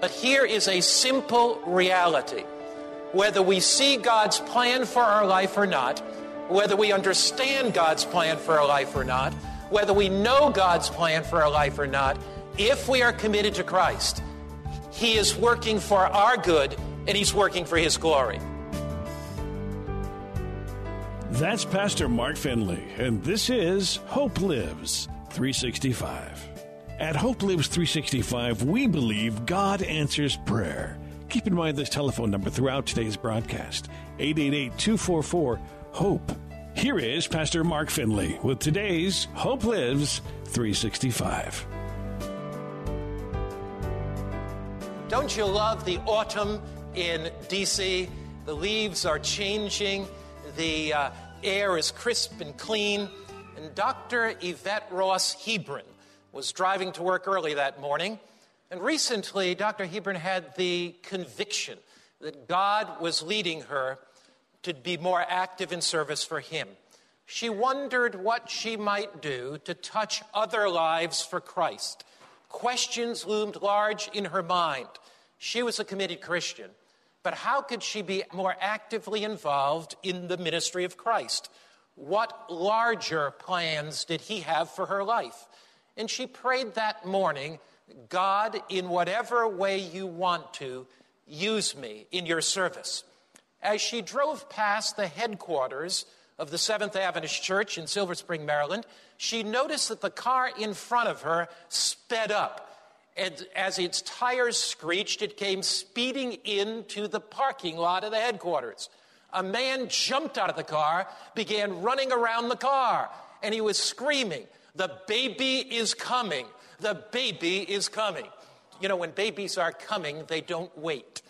But here is a simple reality. Whether we see God's plan for our life or not, whether we understand God's plan for our life or not, whether we know God's plan for our life or not, if we are committed to Christ, He is working for our good and He's working for His glory. That's Pastor Mark Finley, and this is Hope Lives 365. At Hope Lives 365, we believe God answers prayer. Keep in mind this telephone number throughout today's broadcast 888 244 HOPE. Here is Pastor Mark Finley with today's Hope Lives 365. Don't you love the autumn in DC? The leaves are changing, the uh, air is crisp and clean. And Dr. Yvette Ross Hebron was driving to work early that morning. And recently, Dr. Hebron had the conviction that God was leading her to be more active in service for Him. She wondered what she might do to touch other lives for Christ. Questions loomed large in her mind. She was a committed Christian, but how could she be more actively involved in the ministry of Christ? What larger plans did He have for her life? And she prayed that morning God, in whatever way you want to, use me in your service. As she drove past the headquarters of the Seventh Adventist Church in Silver Spring, Maryland, she noticed that the car in front of her sped up. And as its tires screeched, it came speeding into the parking lot of the headquarters. A man jumped out of the car, began running around the car, and he was screaming, The baby is coming! The baby is coming. You know, when babies are coming, they don't wait.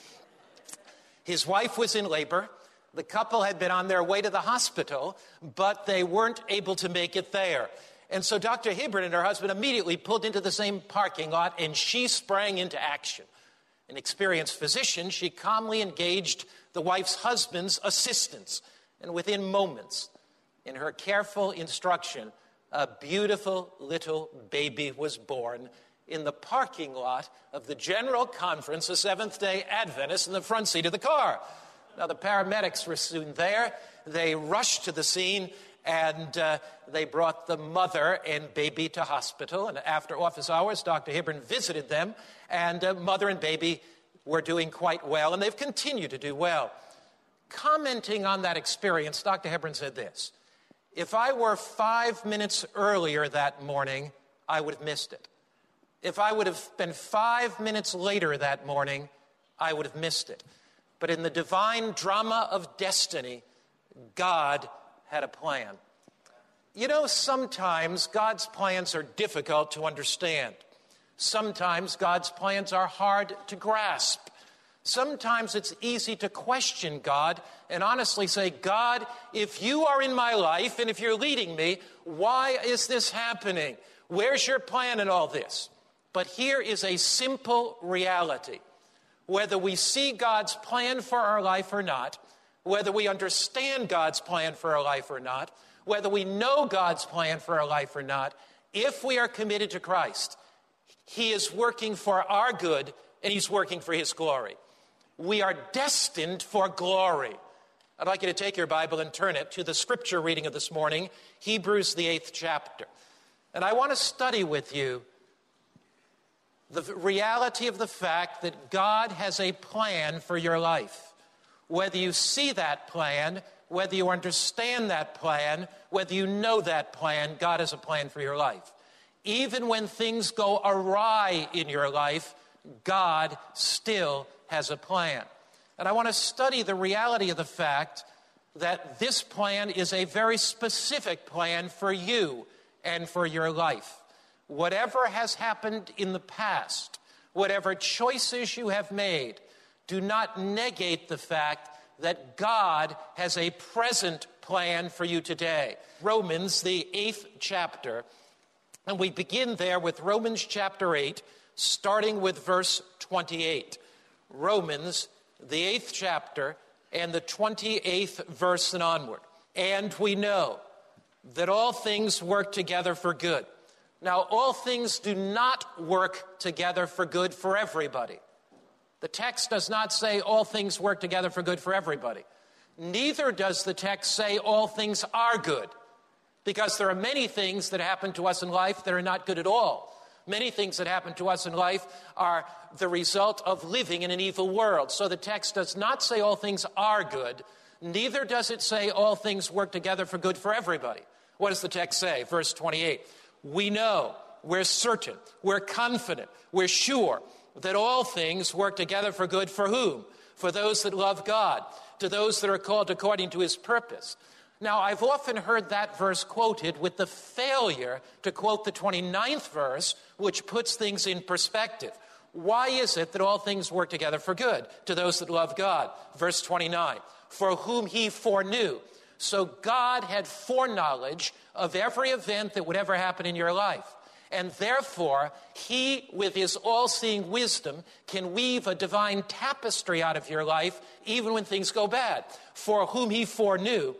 His wife was in labor. The couple had been on their way to the hospital, but they weren't able to make it there. And so Dr. Hebron and her husband immediately pulled into the same parking lot, and she sprang into action. An experienced physician, she calmly engaged the wife's husband's assistance. And within moments, in her careful instruction, a beautiful little baby was born in the parking lot of the General Conference of Seventh day Adventists in the front seat of the car. Now, the paramedics were soon there. They rushed to the scene and uh, they brought the mother and baby to hospital. And after office hours, Dr. Hebron visited them, and uh, mother and baby were doing quite well, and they've continued to do well. Commenting on that experience, Dr. Hebron said this If I were five minutes earlier that morning, I would have missed it. If I would have been five minutes later that morning, I would have missed it. But in the divine drama of destiny, God had a plan. You know, sometimes God's plans are difficult to understand. Sometimes God's plans are hard to grasp. Sometimes it's easy to question God and honestly say, God, if you are in my life and if you're leading me, why is this happening? Where's your plan in all this? But here is a simple reality. Whether we see God's plan for our life or not, whether we understand God's plan for our life or not, whether we know God's plan for our life or not, if we are committed to Christ, He is working for our good and He's working for His glory. We are destined for glory. I'd like you to take your Bible and turn it to the scripture reading of this morning, Hebrews, the eighth chapter. And I want to study with you the reality of the fact that God has a plan for your life whether you see that plan, whether you understand that plan, whether you know that plan, God has a plan for your life. Even when things go awry in your life, God still has a plan. And I want to study the reality of the fact that this plan is a very specific plan for you and for your life. Whatever has happened in the past, whatever choices you have made, do not negate the fact that God has a present plan for you today. Romans, the eighth chapter, and we begin there with Romans chapter 8, starting with verse 28. Romans, the eighth chapter, and the 28th verse and onward. And we know that all things work together for good. Now, all things do not work together for good for everybody. The text does not say all things work together for good for everybody. Neither does the text say all things are good, because there are many things that happen to us in life that are not good at all. Many things that happen to us in life are the result of living in an evil world. So the text does not say all things are good, neither does it say all things work together for good for everybody. What does the text say? Verse 28 We know, we're certain, we're confident, we're sure that all things work together for good for whom? For those that love God, to those that are called according to his purpose. Now, I've often heard that verse quoted with the failure to quote the 29th verse, which puts things in perspective. Why is it that all things work together for good to those that love God? Verse 29 For whom he foreknew. So God had foreknowledge of every event that would ever happen in your life. And therefore, he, with his all seeing wisdom, can weave a divine tapestry out of your life even when things go bad. For whom he foreknew,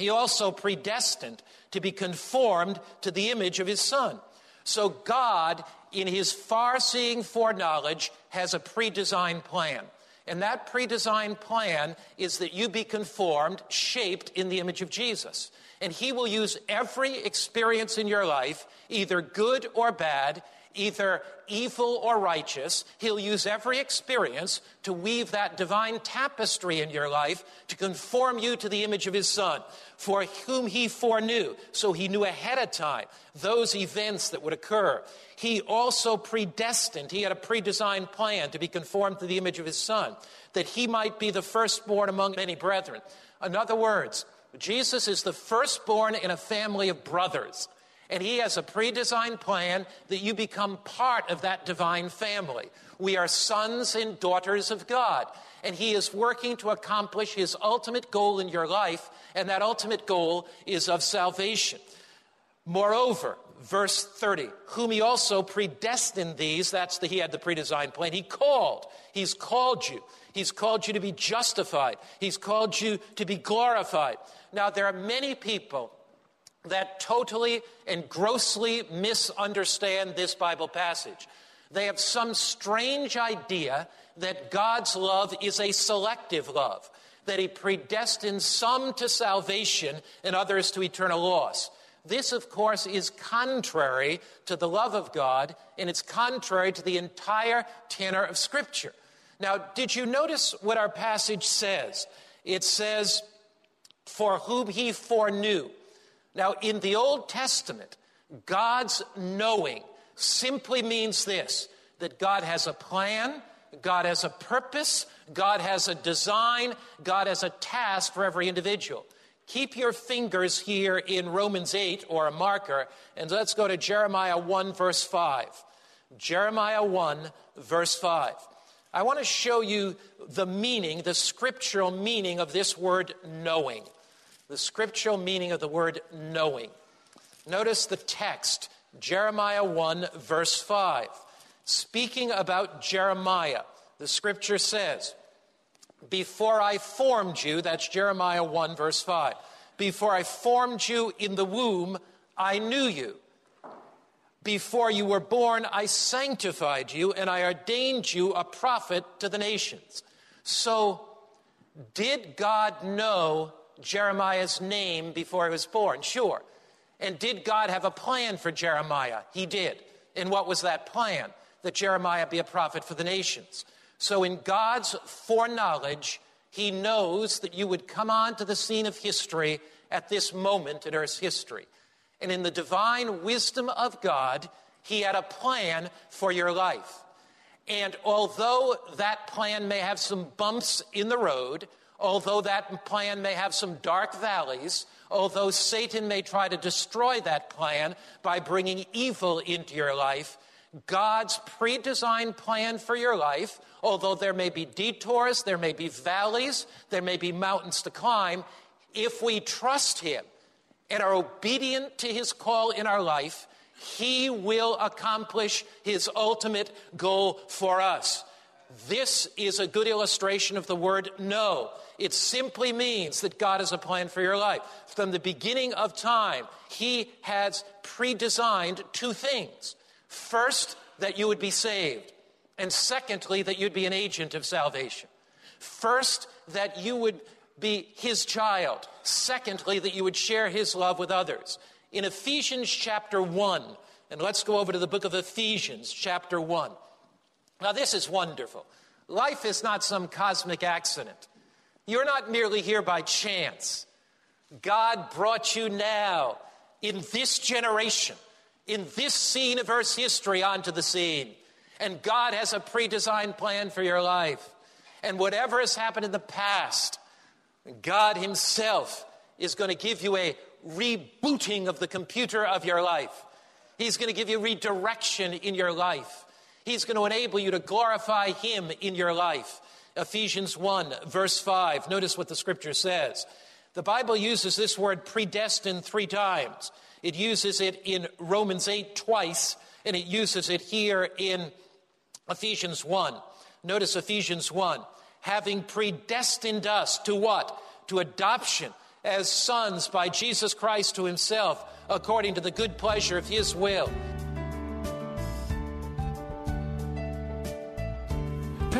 he also predestined to be conformed to the image of his son. So God, in his far seeing foreknowledge, has a pre designed plan. And that pre designed plan is that you be conformed, shaped in the image of Jesus. And he will use every experience in your life, either good or bad, either evil or righteous. He'll use every experience to weave that divine tapestry in your life to conform you to the image of his son, for whom he foreknew. So he knew ahead of time those events that would occur. He also predestined, he had a pre-designed plan to be conformed to the image of his son, that he might be the firstborn among many brethren. In other words, Jesus is the firstborn in a family of brothers. And he has a pre designed plan that you become part of that divine family. We are sons and daughters of God. And he is working to accomplish his ultimate goal in your life, and that ultimate goal is of salvation. Moreover, verse 30, whom he also predestined these, that's the, he had the pre-designed plan. He called. He's called you. He's called you to be justified. He's called you to be glorified. Now, there are many people that totally and grossly misunderstand this Bible passage. They have some strange idea that God's love is a selective love, that He predestines some to salvation and others to eternal loss. This, of course, is contrary to the love of God, and it's contrary to the entire tenor of Scripture. Now, did you notice what our passage says? It says, For whom He foreknew. Now, in the Old Testament, God's knowing simply means this that God has a plan, God has a purpose, God has a design, God has a task for every individual. Keep your fingers here in Romans 8 or a marker, and let's go to Jeremiah 1, verse 5. Jeremiah 1, verse 5. I want to show you the meaning, the scriptural meaning of this word knowing the scriptural meaning of the word knowing. Notice the text, Jeremiah 1, verse 5. Speaking about Jeremiah, the scripture says, Before I formed you, that's Jeremiah 1, verse 5. Before I formed you in the womb, I knew you. Before you were born, I sanctified you and I ordained you a prophet to the nations. So, did God know Jeremiah's name before he was born? Sure. And did God have a plan for Jeremiah? He did. And what was that plan? That Jeremiah be a prophet for the nations. So, in God's foreknowledge, he knows that you would come onto the scene of history at this moment in Earth's history. And in the divine wisdom of God, he had a plan for your life. And although that plan may have some bumps in the road, although that plan may have some dark valleys, although Satan may try to destroy that plan by bringing evil into your life, God's pre designed plan for your life, although there may be detours, there may be valleys, there may be mountains to climb, if we trust Him and are obedient to His call in our life, He will accomplish His ultimate goal for us. This is a good illustration of the word know. It simply means that God has a plan for your life. From the beginning of time, He has pre designed two things. First, that you would be saved. And secondly, that you'd be an agent of salvation. First, that you would be His child. Secondly, that you would share His love with others. In Ephesians chapter 1, and let's go over to the book of Ephesians chapter 1. Now, this is wonderful. Life is not some cosmic accident. You're not merely here by chance. God brought you now, in this generation, in this scene of Earth's history, onto the scene. And God has a pre designed plan for your life. And whatever has happened in the past, God Himself is going to give you a rebooting of the computer of your life. He's going to give you redirection in your life. He's going to enable you to glorify Him in your life. Ephesians 1, verse 5. Notice what the scripture says. The Bible uses this word predestined three times. It uses it in Romans 8 twice, and it uses it here in Ephesians 1. Notice Ephesians 1. Having predestined us to what? To adoption as sons by Jesus Christ to himself, according to the good pleasure of his will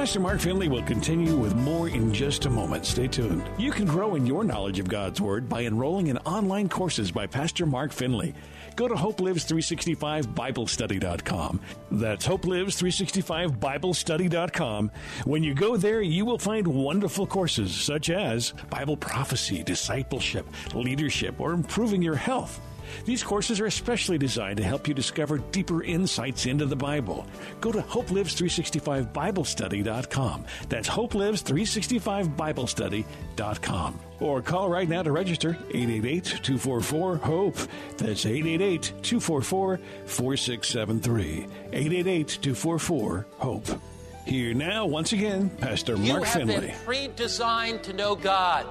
Pastor Mark Finley will continue with more in just a moment. Stay tuned. You can grow in your knowledge of God's Word by enrolling in online courses by Pastor Mark Finley. Go to HopeLives365BibleStudy.com. That's HopeLives365BibleStudy.com. When you go there, you will find wonderful courses such as Bible prophecy, discipleship, leadership, or improving your health. These courses are especially designed to help you discover deeper insights into the Bible. Go to HopeLives365BibleStudy.com. That's HopeLives365BibleStudy.com. Or call right now to register 888 244 HOPE. That's 888 244 4673. 888 244 HOPE. Here now, once again, Pastor you Mark have Finley. been pre-designed to know God.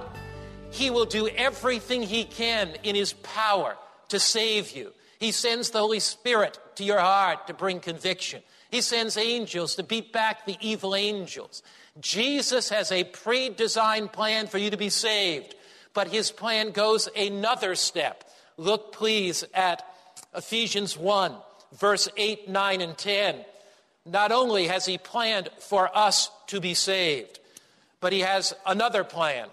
He will do everything He can in His power to save you. He sends the Holy Spirit to your heart to bring conviction. He sends angels to beat back the evil angels. Jesus has a pre designed plan for you to be saved, but his plan goes another step. Look, please, at Ephesians 1, verse 8, 9, and 10. Not only has he planned for us to be saved, but he has another plan.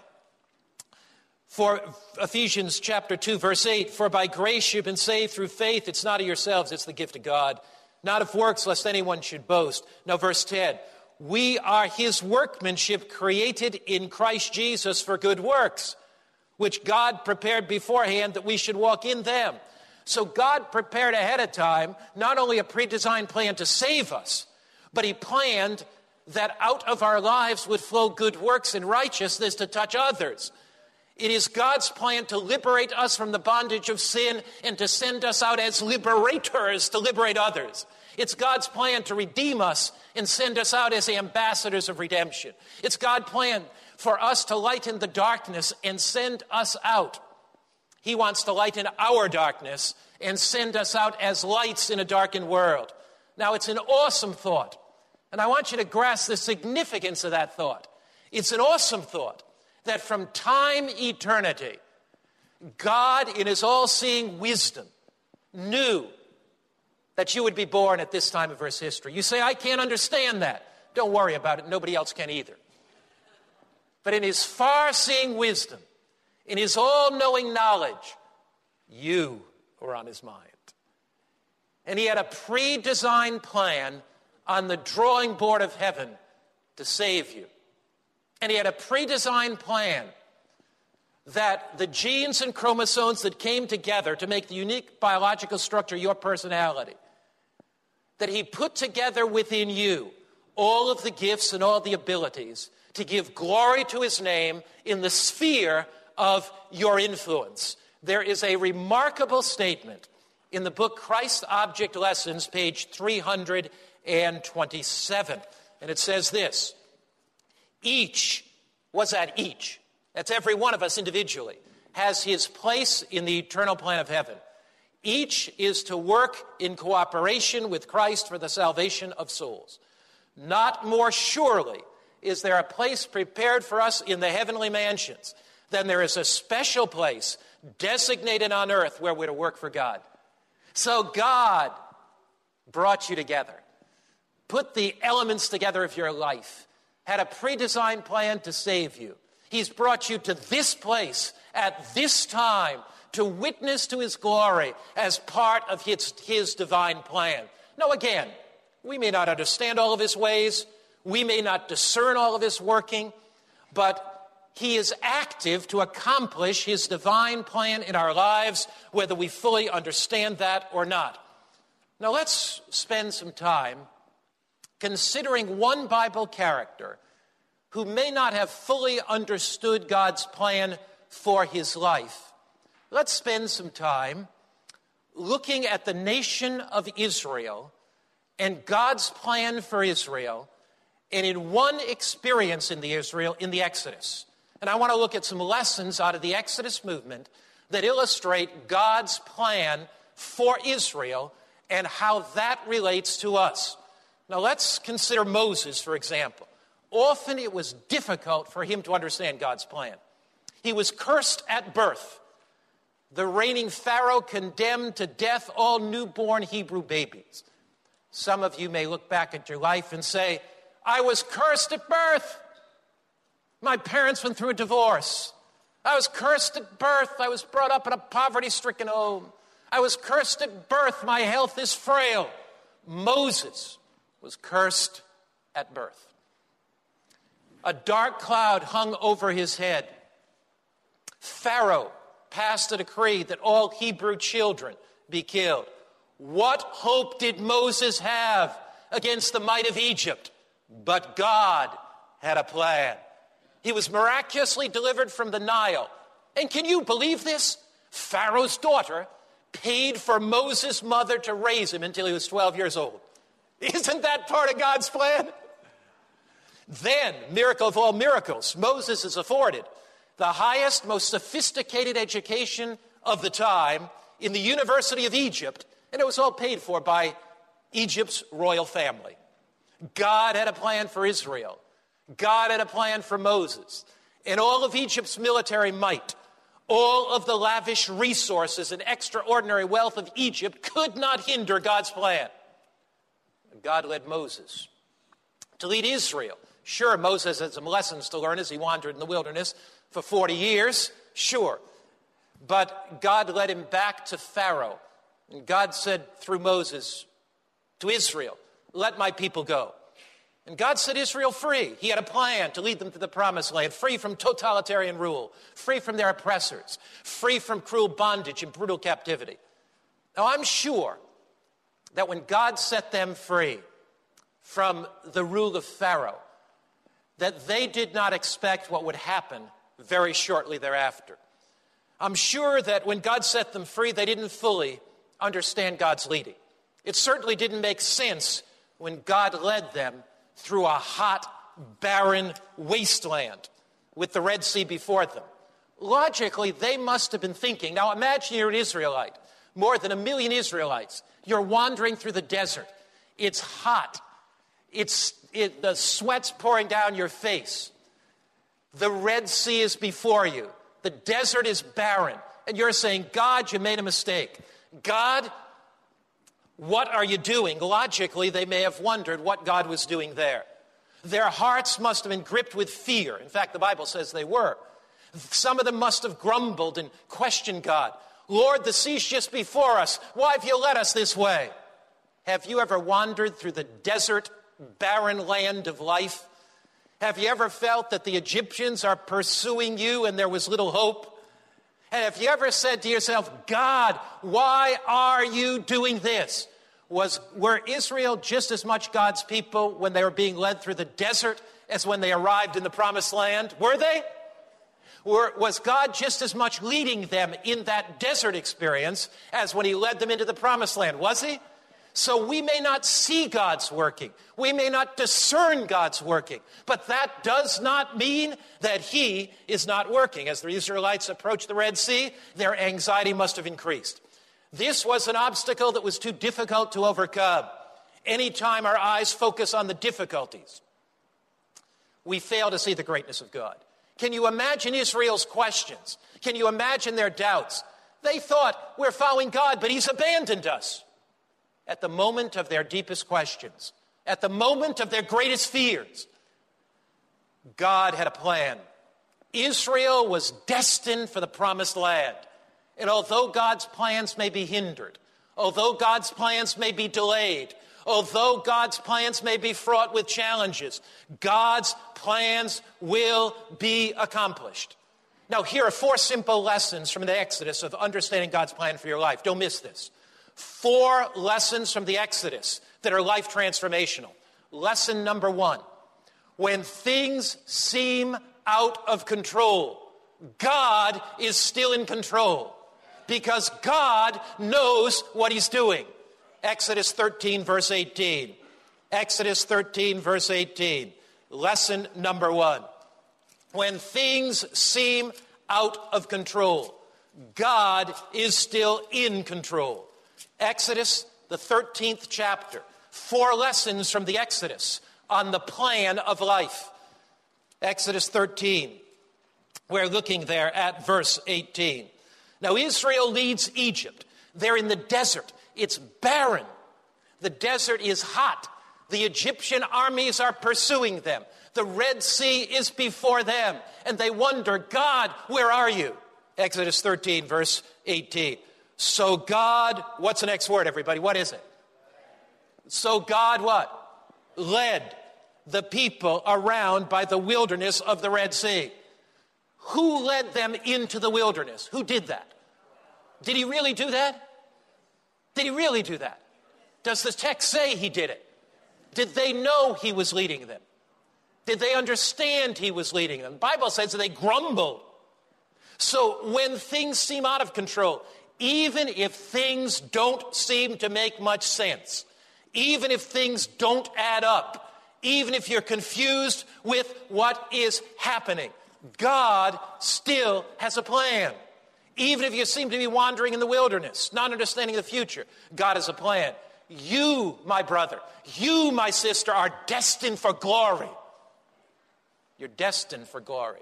For Ephesians chapter 2, verse 8, for by grace you've been saved through faith. It's not of yourselves, it's the gift of God. Not of works, lest anyone should boast. Now, verse 10, we are his workmanship created in Christ Jesus for good works, which God prepared beforehand that we should walk in them. So God prepared ahead of time not only a pre designed plan to save us, but he planned that out of our lives would flow good works and righteousness to touch others. It is God's plan to liberate us from the bondage of sin and to send us out as liberators to liberate others. It's God's plan to redeem us and send us out as ambassadors of redemption. It's God's plan for us to lighten the darkness and send us out. He wants to lighten our darkness and send us out as lights in a darkened world. Now, it's an awesome thought. And I want you to grasp the significance of that thought. It's an awesome thought that from time eternity, God, in his all seeing wisdom, knew that you would be born at this time of Earth's history. You say, I can't understand that. Don't worry about it. Nobody else can either. But in his far seeing wisdom, in his all knowing knowledge, you were on his mind. And he had a pre designed plan on the drawing board of heaven to save you. And he had a pre designed plan that the genes and chromosomes that came together to make the unique biological structure your personality, that he put together within you all of the gifts and all the abilities to give glory to his name in the sphere of your influence. There is a remarkable statement in the book Christ Object Lessons, page 327. And it says this Each, what's that each? That's every one of us individually, has his place in the eternal plan of heaven. Each is to work in cooperation with Christ for the salvation of souls. Not more surely is there a place prepared for us in the heavenly mansions than there is a special place designated on earth where we're to work for God. So God brought you together, put the elements together of your life, had a pre designed plan to save you. He's brought you to this place at this time to witness to his glory as part of his, his divine plan. Now, again, we may not understand all of his ways, we may not discern all of his working, but he is active to accomplish his divine plan in our lives, whether we fully understand that or not. Now, let's spend some time considering one Bible character who may not have fully understood God's plan for his life. Let's spend some time looking at the nation of Israel and God's plan for Israel, and in one experience in the Israel in the Exodus. And I want to look at some lessons out of the Exodus movement that illustrate God's plan for Israel and how that relates to us. Now, let's consider Moses, for example. Often it was difficult for him to understand God's plan. He was cursed at birth. The reigning Pharaoh condemned to death all newborn Hebrew babies. Some of you may look back at your life and say, I was cursed at birth. My parents went through a divorce. I was cursed at birth. I was brought up in a poverty stricken home. I was cursed at birth. My health is frail. Moses was cursed at birth. A dark cloud hung over his head. Pharaoh passed a decree that all Hebrew children be killed. What hope did Moses have against the might of Egypt? But God had a plan. He was miraculously delivered from the Nile. And can you believe this? Pharaoh's daughter paid for Moses' mother to raise him until he was 12 years old. Isn't that part of God's plan? Then, miracle of all miracles, Moses is afforded the highest, most sophisticated education of the time in the University of Egypt, and it was all paid for by Egypt's royal family. God had a plan for Israel. God had a plan for Moses. And all of Egypt's military might, all of the lavish resources and extraordinary wealth of Egypt could not hinder God's plan. God led Moses to lead Israel. Sure, Moses had some lessons to learn as he wandered in the wilderness for 40 years, sure. But God led him back to Pharaoh. And God said through Moses to Israel, Let my people go. And God set Israel free. He had a plan to lead them to the promised land, free from totalitarian rule, free from their oppressors, free from cruel bondage and brutal captivity. Now, I'm sure that when God set them free from the rule of Pharaoh, that they did not expect what would happen very shortly thereafter. I'm sure that when God set them free, they didn't fully understand God's leading. It certainly didn't make sense when God led them through a hot, barren wasteland with the Red Sea before them. Logically, they must have been thinking now imagine you're an Israelite, more than a million Israelites. You're wandering through the desert. It's hot, it's, it, the sweat's pouring down your face. The Red Sea is before you, the desert is barren. And you're saying, God, you made a mistake. God, what are you doing? Logically, they may have wondered what God was doing there. Their hearts must have been gripped with fear. In fact, the Bible says they were. Some of them must have grumbled and questioned God. Lord, the sea's just before us. Why have you led us this way? Have you ever wandered through the desert, barren land of life? Have you ever felt that the Egyptians are pursuing you and there was little hope? And have you ever said to yourself, God, why are you doing this? Was, were Israel just as much God's people when they were being led through the desert as when they arrived in the promised land? Were they? Or was God just as much leading them in that desert experience as when He led them into the promised land? Was He? So we may not see God's working. We may not discern God's working. But that does not mean that He is not working. As the Israelites approached the Red Sea, their anxiety must have increased. This was an obstacle that was too difficult to overcome. Anytime our eyes focus on the difficulties, we fail to see the greatness of God. Can you imagine Israel's questions? Can you imagine their doubts? They thought, we're following God, but He's abandoned us. At the moment of their deepest questions, at the moment of their greatest fears, God had a plan. Israel was destined for the promised land. And although God's plans may be hindered, although God's plans may be delayed, although God's plans may be fraught with challenges, God's plans will be accomplished. Now, here are four simple lessons from the Exodus of understanding God's plan for your life. Don't miss this. Four lessons from the Exodus that are life transformational. Lesson number one when things seem out of control, God is still in control because God knows what He's doing. Exodus 13, verse 18. Exodus 13, verse 18. Lesson number one. When things seem out of control, God is still in control. Exodus, the 13th chapter. Four lessons from the Exodus on the plan of life. Exodus 13. We're looking there at verse 18. Now, Israel leads Egypt. They're in the desert. It's barren. The desert is hot. The Egyptian armies are pursuing them. The Red Sea is before them. And they wonder, God, where are you? Exodus 13, verse 18. So God, what's the next word, everybody? What is it? So God, what? Led the people around by the wilderness of the Red Sea. Who led them into the wilderness? Who did that? Did he really do that? Did he really do that? Does the text say he did it? Did they know he was leading them? Did they understand he was leading them? The Bible says that they grumbled. So when things seem out of control, even if things don't seem to make much sense, even if things don't add up, even if you're confused with what is happening, God still has a plan. Even if you seem to be wandering in the wilderness, not understanding the future, God has a plan. You, my brother, you, my sister, are destined for glory. You're destined for glory.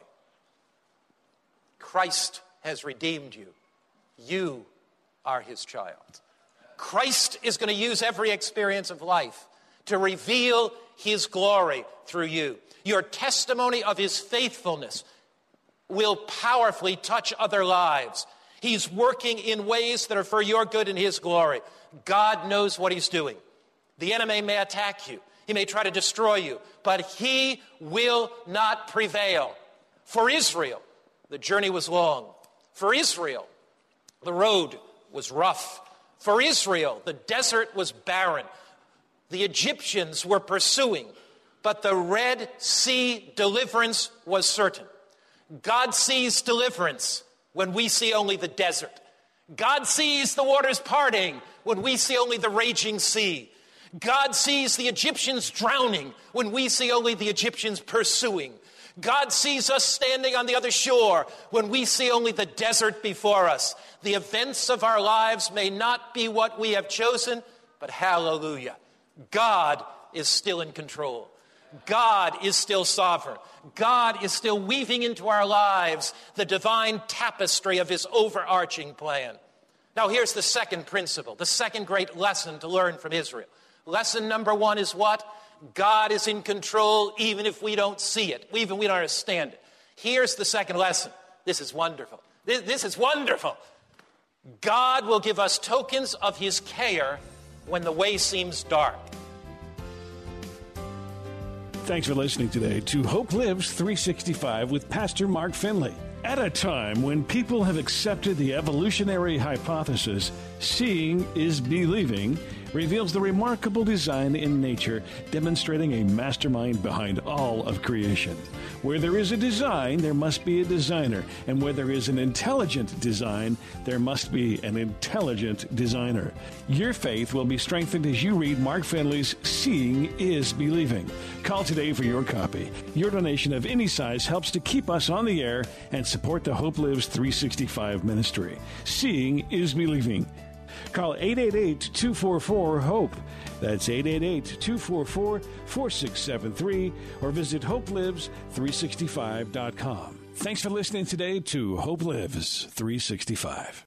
Christ has redeemed you. You are his child. Christ is going to use every experience of life to reveal his glory through you. Your testimony of his faithfulness will powerfully touch other lives. He's working in ways that are for your good and His glory. God knows what He's doing. The enemy may attack you, he may try to destroy you, but He will not prevail. For Israel, the journey was long. For Israel, the road was rough. For Israel, the desert was barren. The Egyptians were pursuing, but the Red Sea deliverance was certain. God sees deliverance when we see only the desert. God sees the waters parting when we see only the raging sea. God sees the Egyptians drowning when we see only the Egyptians pursuing. God sees us standing on the other shore when we see only the desert before us. The events of our lives may not be what we have chosen, but hallelujah. God is still in control. God is still sovereign. God is still weaving into our lives the divine tapestry of his overarching plan. Now, here's the second principle, the second great lesson to learn from Israel. Lesson number one is what? God is in control even if we don't see it, even we don't understand it. Here's the second lesson. This is wonderful. This, this is wonderful. God will give us tokens of his care when the way seems dark. Thanks for listening today to Hope Lives 365 with Pastor Mark Finley. At a time when people have accepted the evolutionary hypothesis, seeing is believing, reveals the remarkable design in nature, demonstrating a mastermind behind all of creation. Where there is a design, there must be a designer. And where there is an intelligent design, there must be an intelligent designer. Your faith will be strengthened as you read Mark Finley's Seeing is Believing. Call today for your copy. Your donation of any size helps to keep us on the air and support the Hope Lives 365 ministry. Seeing is Believing. Call 888 244 HOPE. That's 888 244 4673 or visit hopelives365.com. Thanks for listening today to Hope Lives 365.